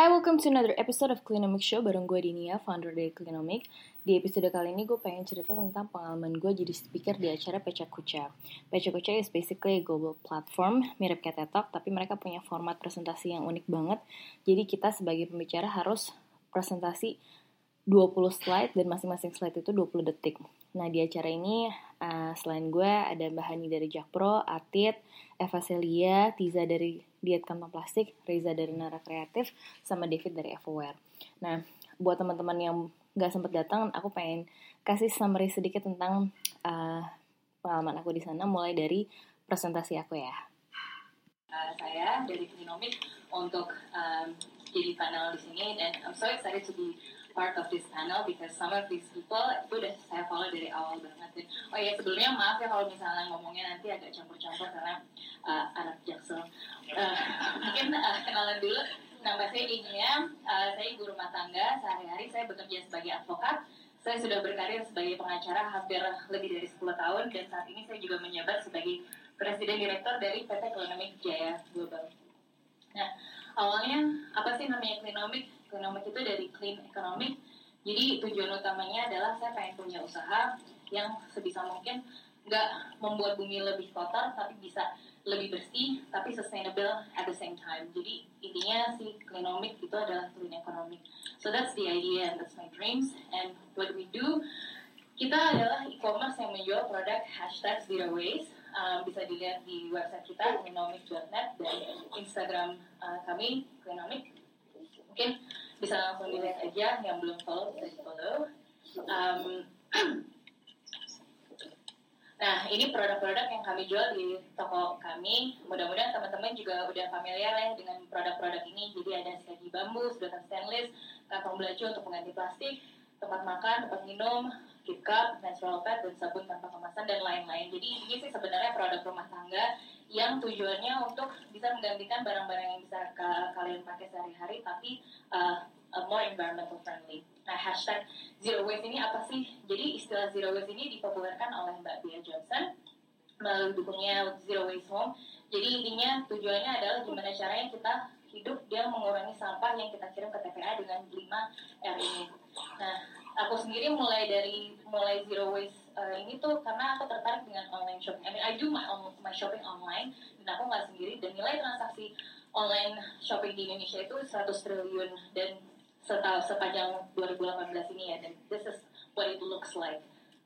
Hi, welcome to another episode of Clinomic Show bareng gue Dinia, founder dari Clinomic. Di episode kali ini gue pengen cerita tentang pengalaman gue jadi speaker di acara Peca Kuca. Peca Kuca is basically a global platform, mirip kayak TED Talk, tapi mereka punya format presentasi yang unik banget. Jadi kita sebagai pembicara harus presentasi 20 slide dan masing-masing slide itu 20 detik. Nah di acara ini uh, selain gue ada Mbak Hani dari Jakpro, Atit, Eva Celia, Tiza dari Diet Kantong Plastik, Reza dari Nara Kreatif, sama David dari Everywhere. Nah buat teman-teman yang nggak sempat datang, aku pengen kasih summary sedikit tentang uh, pengalaman aku di sana, mulai dari presentasi aku ya. Uh, saya dari Klinomik untuk um, jadi panel di sini dan I'm so excited to be part of this panel because some of these people itu udah saya follow dari awal banget. Dan, oh ya sebelumnya maaf ya kalau misalnya ngomongnya nanti agak campur-campur karena uh, anak jaksel. Uh, mungkin uh, kenalan dulu. Nama saya Dinia, uh, saya ibu rumah tangga. Sehari-hari saya bekerja sebagai advokat. Saya sudah berkarir sebagai pengacara hampir lebih dari 10 tahun dan saat ini saya juga menjabat sebagai Presiden Direktur dari PT Klinomik Jaya Global. Nah, awalnya apa sih namanya Klinomik? Klinomik itu dari clean economic. Jadi tujuan utamanya adalah saya pengen punya usaha yang sebisa mungkin nggak membuat bumi lebih kotor, tapi bisa lebih bersih, tapi sustainable at the same time. Jadi intinya si Klinomik itu adalah clean economic. So that's the idea and that's my dreams. And what we do, kita adalah e-commerce yang menjual produk hashtag zero waste. Um, bisa dilihat di website kita klinomik.net dan Instagram uh, kami klinomik mungkin bisa langsung dilihat aja yang belum follow bisa di follow um, Nah, ini produk-produk yang kami jual di toko kami. Mudah-mudahan teman-teman juga udah familiar ya dengan produk-produk ini. Jadi ada segi bambu, sedotan stainless, kantong belacu untuk pengganti plastik, tempat makan, tempat minum, keep cup, natural pad, dan sabun tanpa kemasan, dan lain-lain. Jadi ini sih sebenarnya produk rumah tangga yang tujuannya untuk bisa menggantikan barang-barang yang bisa kalian pakai sehari-hari, tapi uh, more environmental friendly. Nah, hashtag zero waste ini apa sih? Jadi istilah zero waste ini dipopulerkan oleh Mbak Bia Johnson melalui dukungnya Zero Waste Home. Jadi intinya tujuannya adalah gimana caranya kita hidup dia mengurangi sampah yang kita kirim ke TPA dengan 5 R ini. Nah, aku sendiri mulai dari mulai zero waste uh, ini tuh karena aku tertarik dengan online shopping. I mean, I do my my shopping online dan aku nggak sendiri dan nilai transaksi online shopping di Indonesia itu 100 triliun dan setahu sepanjang 2018 ini ya dan this is what it looks like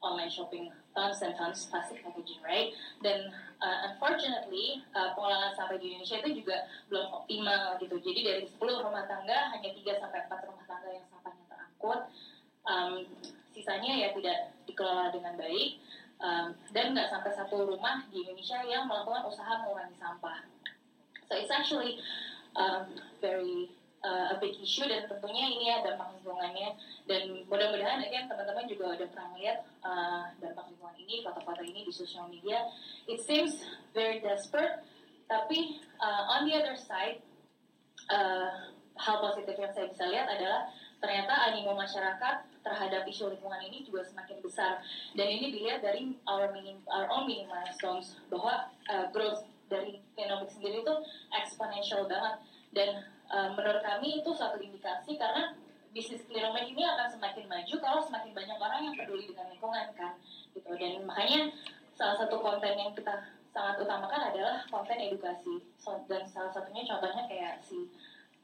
online shopping tons and tons plastic packaging right dan uh, unfortunately uh, pengelolaan sampah di Indonesia itu juga belum optimal gitu jadi dari 10 rumah tangga hanya 3 sampai 4 rumah tangga yang sampahnya terangkut um, sisanya ya tidak dikelola dengan baik um, dan nggak sampai satu rumah di Indonesia yang melakukan usaha mengurangi sampah. So it's actually um, very uh, a big issue dan tentunya ini ya dampak lingkungannya dan mudah-mudahan again teman-teman juga udah pernah melihat uh, dampak lingkungan ini foto-foto ini di sosial media. It seems very desperate tapi uh, on the other side uh, hal positif yang saya bisa lihat adalah ternyata animo masyarakat terhadap isu lingkungan ini juga semakin besar. Dan ini dilihat dari our minim, our own mini milestones bahwa uh, growth dari fenomik sendiri itu eksponensial banget. Dan uh, menurut kami itu suatu indikasi karena bisnis clearoman ini akan semakin maju kalau semakin banyak orang yang peduli dengan lingkungan kan? Gitu. Dan makanya salah satu konten yang kita sangat utamakan adalah konten edukasi. So, dan salah satunya contohnya kayak si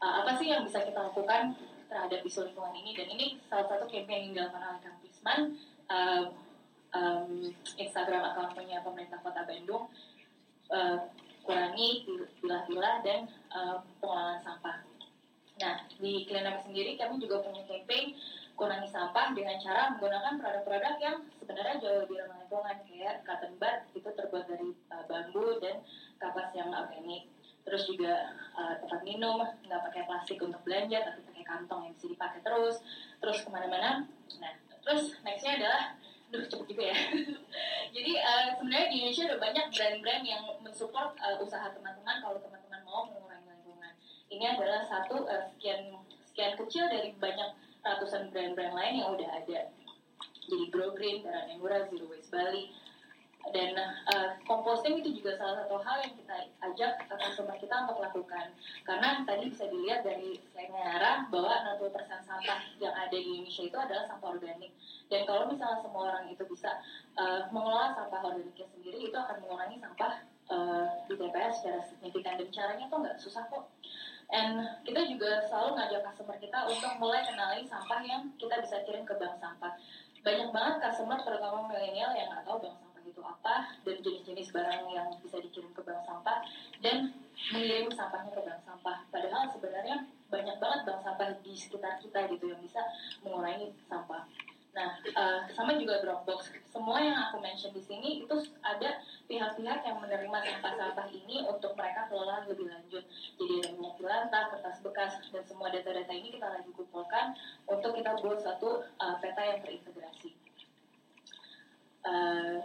uh, apa sih yang bisa kita lakukan terhadap isu lingkungan ini dan ini salah satu campaign yang dilakukan oleh Kang Pisman uh, um, Instagram akunnya pemerintah Kota Bandung uh, kurangi pilah-pilah dan uh, pengelolaan sampah. Nah, di Klinik sendiri kami juga punya campaign kurangi sampah dengan cara menggunakan produk-produk yang sebenarnya jauh lebih ramah lingkungan kayak cotton bud itu terbuat dari uh, bambu dan kapas yang organik. Terus juga uh, tempat minum nggak pakai plastik untuk belanja tapi kantong yang bisa dipakai terus. Terus ke mana-mana. Nah, terus nextnya adalah Duh, cepet juga ya. Jadi uh, sebenarnya di Indonesia ada banyak brand-brand yang mensupport uh, usaha teman-teman kalau teman-teman mau mengurangi lingkungan. Ini adalah satu uh, sekian sekian kecil dari banyak ratusan brand-brand lain yang udah ada. Jadi Grow Green, Murah, Zero Waste Bali, dan uh, itu juga salah satu hal yang kita ajak customer kita untuk lakukan. Karena tadi bisa dilihat dari Nara bahwa 60% sampah yang ada di Indonesia itu adalah sampah organik. Dan kalau misalnya semua orang itu bisa uh, mengelola sampah organiknya sendiri itu akan mengurangi sampah uh, di TPS secara signifikan. Dan caranya tuh nggak susah kok. And kita juga selalu ngajak customer kita untuk mulai kenali sampah yang kita bisa kirim ke bank sampah. Banyak banget customer, terutama milenial yang nggak tahu bank sampah itu apa dan jenis-jenis barang yang bisa dikirim ke bank sampah dan mengirim sampahnya ke bank sampah. Padahal sebenarnya banyak banget bank sampah di sekitar kita gitu yang bisa mengurangi sampah. Nah, uh, sama juga Dropbox. Semua yang aku mention di sini itu ada pihak-pihak yang menerima sampah-sampah ini untuk mereka kelola lebih lanjut. Jadi ada minyak jelantah, kertas bekas, dan semua data-data ini kita lagi kumpulkan untuk kita buat satu uh, peta yang terintegrasi. Uh,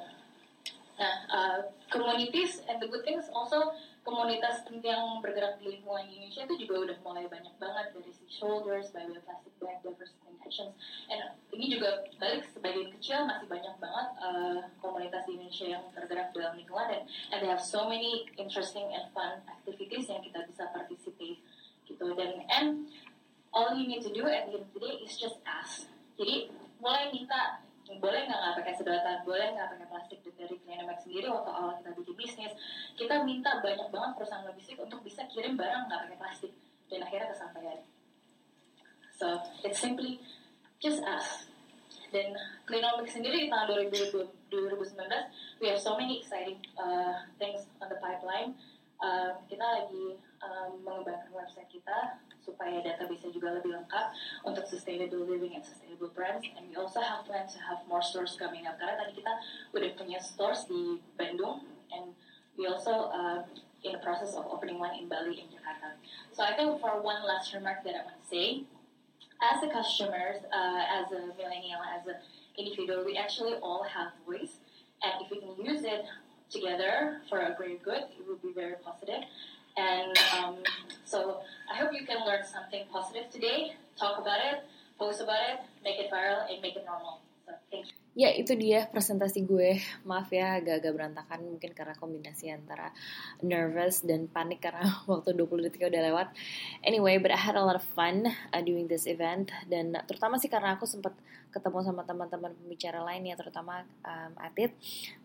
Nah, uh, communities and the good things also komunitas yang bergerak di lingkungan Indonesia itu juga udah mulai banyak banget dari si shoulders, by plastic bag, diversity actions. And ini juga balik sebagian kecil masih banyak banget uh, komunitas di Indonesia yang bergerak dalam lingkungan dan and they have so many interesting and fun activities yang kita bisa participate gitu dan and all you need to do at the end of the day is just ask. Jadi mulai minta boleh nggak nggak pakai sedotan, boleh nggak pakai plastik dari Klinemek sendiri waktu awal kita bikin bisnis, kita minta banyak banget perusahaan logistik untuk bisa kirim barang nggak pakai plastik dan akhirnya kesampaian. So it's simply just us. Dan Klinomik sendiri di tahun 2019, we have so many exciting uh, things on the pipeline. Uh, kita lagi um, mengembangkan website kita supaya data bisa juga lebih lengkap untuk sustainable living and sustainable brands. And we also have plans to have more stores coming up. Karena tadi kita udah punya stores di Bandung and we also uh, in the process of opening one in Bali in Jakarta. So I think for one last remark that I want to say, as a customers, uh, as a millennial, as an individual, we actually all have voice. And if we can use it together for a great good, it would be very positive. And um, so I hope you can learn something positive today, talk about it, post about it, make it viral, and make it normal. Ya itu dia presentasi gue. Maaf ya agak-agak berantakan Mungkin karena kombinasi antara Nervous dan panik Karena waktu 20 detik udah lewat. Anyway but I had a lot of fun uh, Doing this event. Dan terutama sih karena aku sempat Ketemu sama teman-teman pembicara lain ya Terutama um, Atit.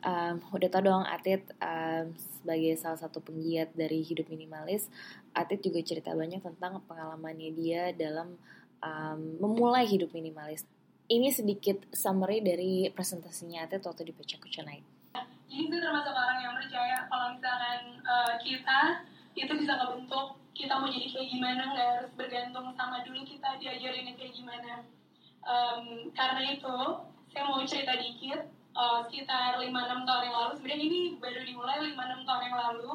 Um, Udah tau dong Atit um, Sebagai salah satu penggiat dari hidup minimalis Atit juga cerita banyak tentang pengalamannya dia Dalam um, memulai hidup minimalis ini sedikit summary dari presentasinya Atet waktu di Pecah Kucha Night. Jadi itu termasuk orang yang percaya kalau misalkan uh, kita itu bisa ngebentuk kita mau jadi kayak gimana nggak harus bergantung sama dulu kita diajarin kayak gimana. Um, karena itu saya mau cerita dikit uh, sekitar 5-6 tahun yang lalu sebenarnya ini baru dimulai 5-6 tahun yang lalu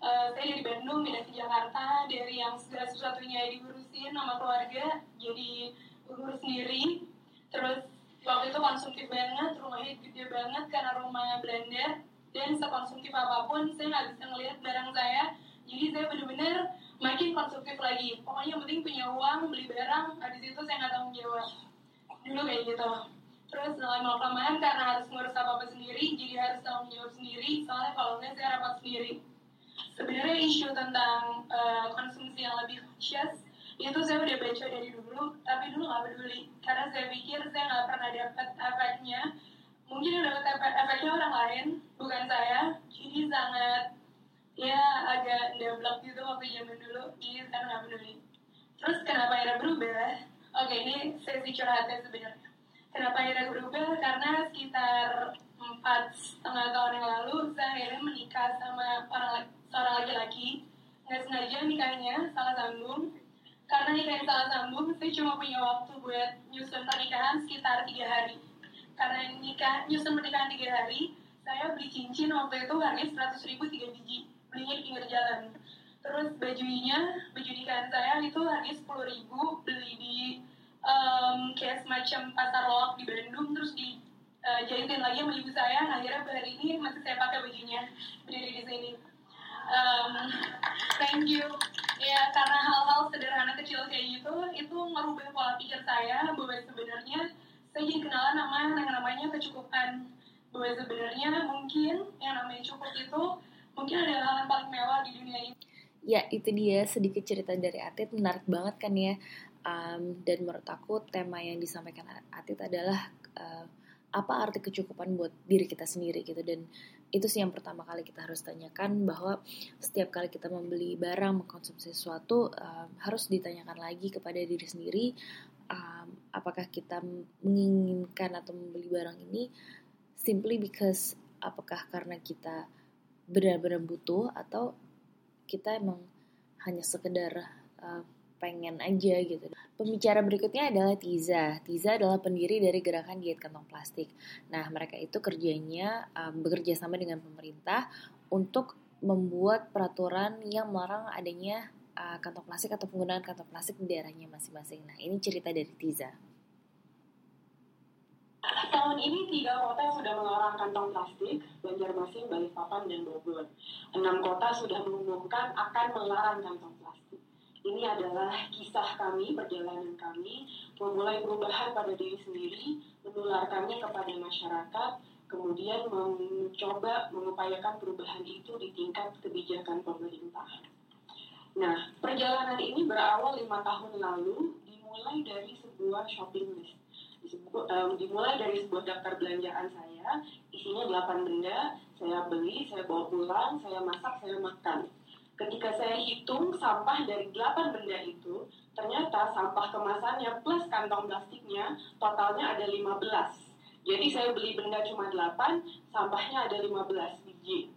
uh, saya dari Bandung pindah ke Jakarta dari yang segala sesuatunya diurusin sama keluarga jadi urus sendiri terus waktu itu konsumtif banget rumahnya gede banget karena rumah Belanda dan sekonsumtif apa pun saya nggak bisa ngelihat barang saya. Jadi saya benar-benar makin konsumtif lagi. Pokoknya yang penting punya uang beli barang habis itu saya nggak tanggung jawab. Dulu kayak gitu. Terus lama kelamaan karena harus ngurus apa apa sendiri jadi harus tanggung jawab sendiri. Soalnya kalau nggak saya rapat sendiri. Sebenarnya isu tentang uh, konsumsi yang lebih conscious itu saya udah baca dari dulu tapi dulu nggak peduli. Karena saya pikir saya nggak pernah dapat efeknya. Mungkin udah dapat efek efeknya orang lain bukan saya. Jadi sangat ya agak ndablak gitu waktu zaman dulu. Jadi sekarang nggak peduli. Terus kenapa akhirnya berubah? Oke ini sesi curhatnya sebenarnya. Kenapa akhirnya berubah? Karena sekitar empat setengah tahun yang lalu saya akhirnya menikah sama orang seorang laki-laki. Nggak sengaja nikahnya salah sambung karena yang salah sambung, saya cuma punya waktu buat nyusun pernikahan sekitar tiga hari. Karena nikah, nyusun pernikahan tiga hari, saya beli cincin waktu itu harganya seratus ribu tiga biji, belinya di pinggir jalan. Terus bajunya, baju nikahan saya itu harganya sepuluh ribu, beli di um, kayak semacam pasar loak di Bandung, terus di uh, jahitin lagi sama ibu saya. Nah, akhirnya hari ini masih saya pakai bajunya berdiri di sini. Um, thank you ya karena hal-hal sederhana kecil kayak gitu itu merubah pola pikir saya bahwa sebenarnya saya jadi kenalan nama yang namanya kecukupan bahwa sebenarnya mungkin yang namanya cukup itu mungkin ada hal yang paling mewah di dunia ini Ya, itu dia sedikit cerita dari Atit. Menarik banget kan ya. Um, dan menurut aku tema yang disampaikan Atit adalah uh, apa arti kecukupan buat diri kita sendiri gitu. Dan itu sih yang pertama kali kita harus tanyakan bahwa setiap kali kita membeli barang, mengkonsumsi sesuatu, um, harus ditanyakan lagi kepada diri sendiri um, apakah kita menginginkan atau membeli barang ini simply because apakah karena kita benar-benar butuh atau kita emang hanya sekedar uh, pengen aja gitu. Pembicara berikutnya adalah Tiza. Tiza adalah pendiri dari gerakan diet kantong plastik. Nah, mereka itu kerjanya um, bekerja sama dengan pemerintah untuk membuat peraturan yang melarang adanya uh, kantong plastik atau penggunaan kantong plastik di daerahnya masing-masing. Nah, ini cerita dari Tiza. Tahun ini tiga kota sudah melarang kantong plastik, Banjarmasin, Balikpapan, dan Bogor. Enam kota sudah mengumumkan akan melarang kantong plastik. Ini adalah kisah kami, perjalanan kami, memulai perubahan pada diri sendiri, menularkannya kepada masyarakat, kemudian mencoba mengupayakan perubahan itu di tingkat kebijakan pemerintah. Nah, perjalanan ini berawal lima tahun lalu, dimulai dari sebuah shopping list um, dimulai dari sebuah daftar belanjaan saya, isinya 8 benda, saya beli, saya bawa pulang, saya masak, saya makan. Ketika saya hitung sampah dari 8 benda itu, ternyata sampah kemasannya plus kantong plastiknya totalnya ada 15. Jadi saya beli benda cuma 8, sampahnya ada 15 biji.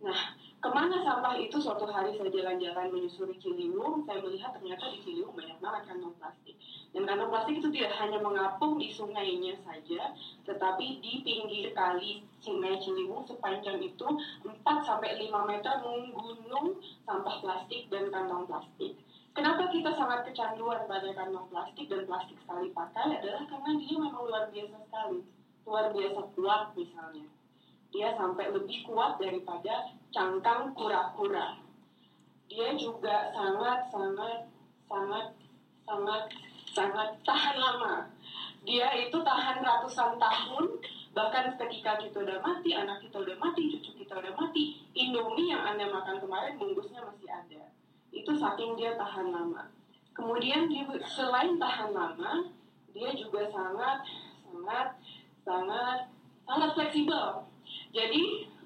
Nah, ke mana sampah itu suatu hari saya jalan-jalan menyusuri Ciliwung, saya melihat ternyata di Ciliwung banyak banget kantong plastik. Dan kantong plastik itu tidak hanya mengapung di sungainya saja, tetapi di pinggir kali Sungai Ciliwung sepanjang itu 4 sampai 5 meter menggunung sampah plastik dan kantong plastik. Kenapa kita sangat kecanduan pada kantong plastik dan plastik sekali pakai adalah karena dia memang luar biasa sekali. Luar biasa kuat misalnya dia sampai lebih kuat daripada cangkang kura-kura. Dia juga sangat sangat sangat sangat sangat tahan lama. Dia itu tahan ratusan tahun, bahkan ketika kita udah mati, anak kita udah mati, cucu kita udah mati, Indomie yang Anda makan kemarin bungkusnya masih ada. Itu saking dia tahan lama. Kemudian dia selain tahan lama, dia juga sangat sangat sangat sangat fleksibel jadi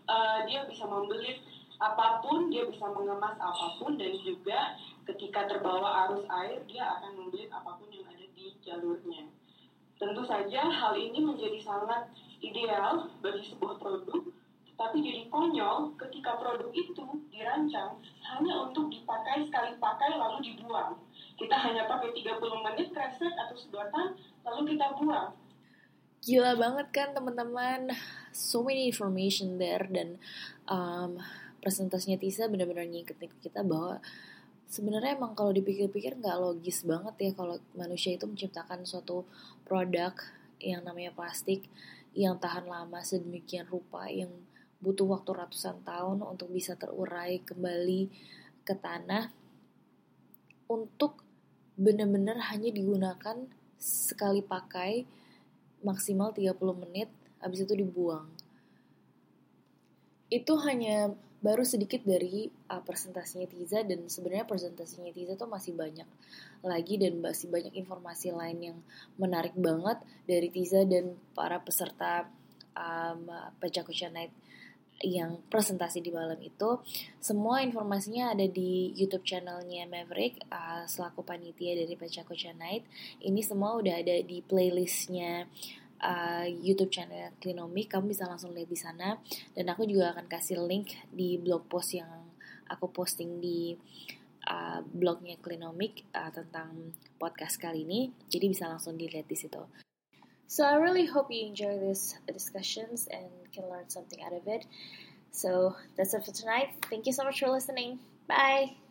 uh, dia bisa membeli apa pun, dia bisa mengemas apa pun dan juga ketika terbawa arus air dia akan membeli apa pun yang ada di jalurnya. Tentu saja hal ini menjadi sangat ideal bagi sebuah produk, tapi jadi konyol ketika produk itu dirancang hanya untuk dipakai sekali pakai lalu dibuang. Kita hanya pakai 30 menit kresek atau sedotan lalu kita buang gila banget kan teman-teman so many information there dan um, presentasinya Tisa benar-benar ngikutin kita bahwa sebenarnya emang kalau dipikir-pikir nggak logis banget ya kalau manusia itu menciptakan suatu produk yang namanya plastik yang tahan lama sedemikian rupa yang butuh waktu ratusan tahun untuk bisa terurai kembali ke tanah untuk benar-benar hanya digunakan sekali pakai maksimal 30 menit, habis itu dibuang. Itu hanya baru sedikit dari uh, presentasinya Tiza dan sebenarnya presentasinya Tiza tuh masih banyak lagi dan masih banyak informasi lain yang menarik banget dari Tiza dan para peserta um, Pecakucha Night yang presentasi di malam itu. Semua informasinya ada di YouTube channelnya Maverick uh, selaku panitia dari Pecakucha Night. Ini semua udah ada di playlistnya uh, YouTube channel Klinomik kamu bisa langsung lihat di sana dan aku juga akan kasih link di blog post yang aku posting di uh, blognya Klinomik uh, tentang podcast kali ini jadi bisa langsung dilihat di situ So I really hope you enjoy this discussions and can learn something out of it. So that's it for tonight. Thank you so much for listening. Bye.